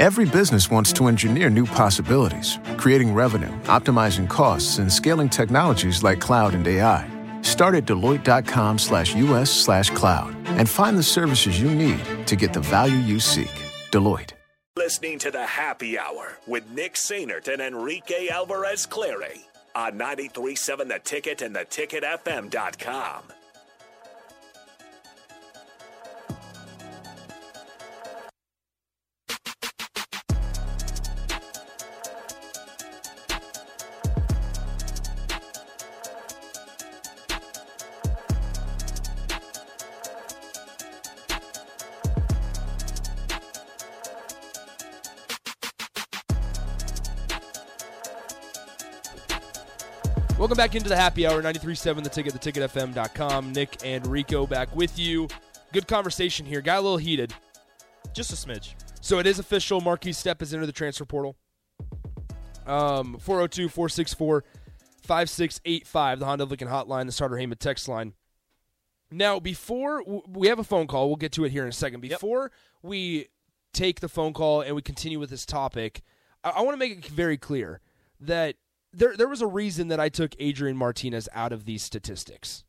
Every business wants to engineer new possibilities, creating revenue, optimizing costs, and scaling technologies like cloud and AI. Start at Deloitte.com slash US slash cloud and find the services you need to get the value you seek. Deloitte. Listening to the Happy Hour with Nick Sainert and Enrique Alvarez Clary on 93.7 The Ticket and theticketfm.com. Welcome back into the happy hour, 93.7 The Ticket, theticketfm.com. Nick and Rico back with you. Good conversation here. Got a little heated. Just a smidge. So it is official. Markese Stepp is into the transfer portal. Um, 402 464 5685, the Honda Lincoln hotline, the Sartor Hamann text line. Now, before we have a phone call, we'll get to it here in a second. Before yep. we take the phone call and we continue with this topic, I, I want to make it very clear that there there was a reason that I took Adrian Martinez out of these statistics.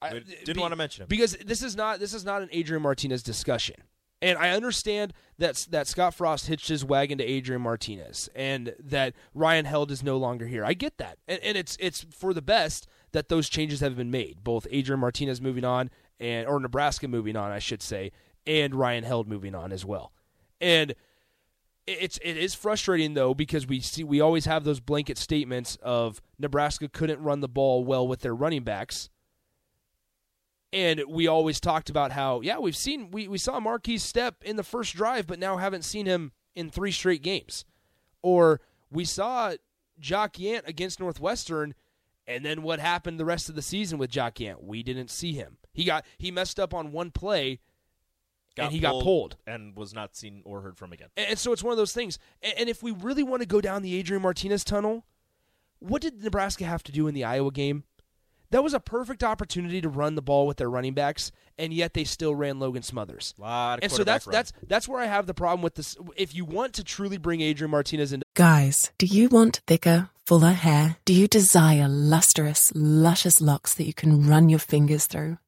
I didn't be, want to mention him because this is not this is not an Adrian Martinez discussion. And I understand that that Scott Frost hitched his wagon to Adrian Martinez, and that Ryan Held is no longer here. I get that, and, and it's it's for the best that those changes have been made. Both Adrian Martinez moving on, and or Nebraska moving on, I should say, and Ryan Held moving on as well. And it's it is frustrating though because we see we always have those blanket statements of Nebraska couldn't run the ball well with their running backs. And we always talked about how, yeah, we've seen we, we saw Markese Stepp in the first drive, but now haven't seen him in three straight games. Or we saw Jaquez Yant against Northwestern, and then what happened the rest of the season with Jaquez Yant? We didn't see him. He got he messed up on one play Got and he got pulled and was not seen or heard from again. And, and so it's one of those things. And, and, if we really want to go down the Adrian Martinez tunnel, what did Nebraska have to do in the Iowa game? That was a perfect opportunity to run the ball with their running backs, and yet they still ran Logan Smothers. and so that's run. that's that's where I have the problem with this. If you want to truly bring Adrian Martinez into, guys, do you want thicker, fuller hair? Do you desire lustrous, luscious locks that you can run your fingers through?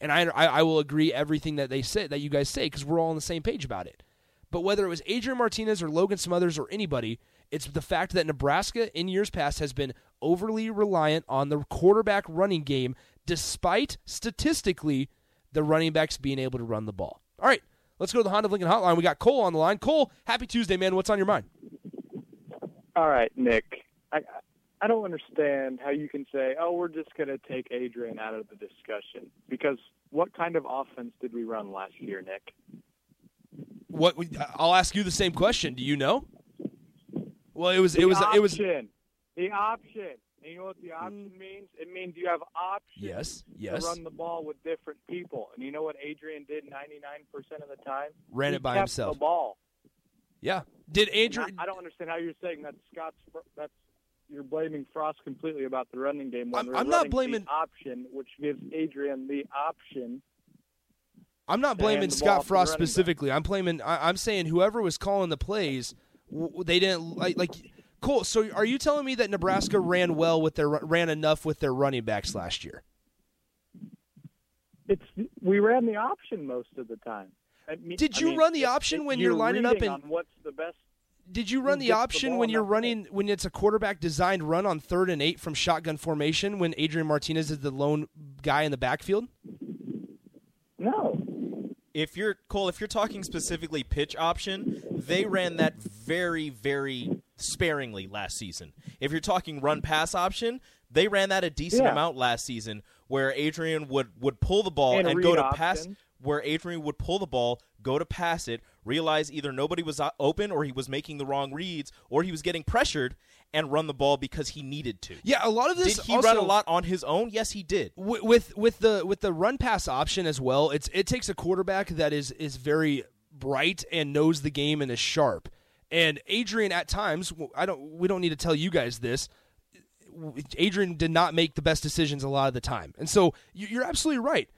and I, I, will agree everything that they say that you guys say because we're all on the same page about it. But whether it was Adrian Martinez or Logan Smothers or anybody, it's the fact that Nebraska in years past has been overly reliant on the quarterback running game, despite statistically the running backs being able to run the ball. All right, let's go to the Honda Lincoln Hotline. We got Cole on the line. Cole, happy Tuesday, man. What's on your mind? All right, Nick. I, I don't understand how you can say, "Oh, we're just going to take Adrian out of the discussion." Because what kind of offense did we run last year, Nick? What I'll ask you the same question. Do you know? Well, it was the it was option. it was the option. And you know what the option mm. means? It means you have options yes, yes. to run the ball with different people. And you know what Adrian did 99% of the time? Ran he it by himself. The ball. Yeah. Did Adrian? I, I don't understand how you're saying that Scott's that's you're blaming Frost completely about the running game. When I'm, I'm not blaming the option, which gives Adrian the option. I'm not blaming Scott Frost specifically. Back. I'm blaming. I, am saying whoever was calling the plays, they didn't like. like cool. So are you telling me that Nebraska ran well with their ran enough with their running backs last year? It's we ran the option most of the time. Did you I mean, run the option when you're, you're lining up on what's the best did you run the gets the option when you're that running when it's a quarterback designed run on third and eight from shotgun formation when Adrian Martinez is the lone guy in the backfield? No. If you're Cole, if you're talking specifically pitch option, they ran that very, very sparingly last season. If you're talking run pass option, they ran that a decent Yeah. amount last season, where Adrian would would pull the ball And and, go read to pass. Where Adrian would pull the ball, go to pass it, realize either nobody was uh, open or he was making the wrong reads or he was getting pressured and run the ball because he needed to. Yeah, a lot of this Did he also, run a lot on his own? Yes, he did. wi- with with the with the run pass option as well. It's it takes a quarterback that is is very bright and knows the game and is sharp. And Adrian at times, I don't we don't need to tell you guys this. Adrian did not make the best decisions a lot of the time. And so you're absolutely right.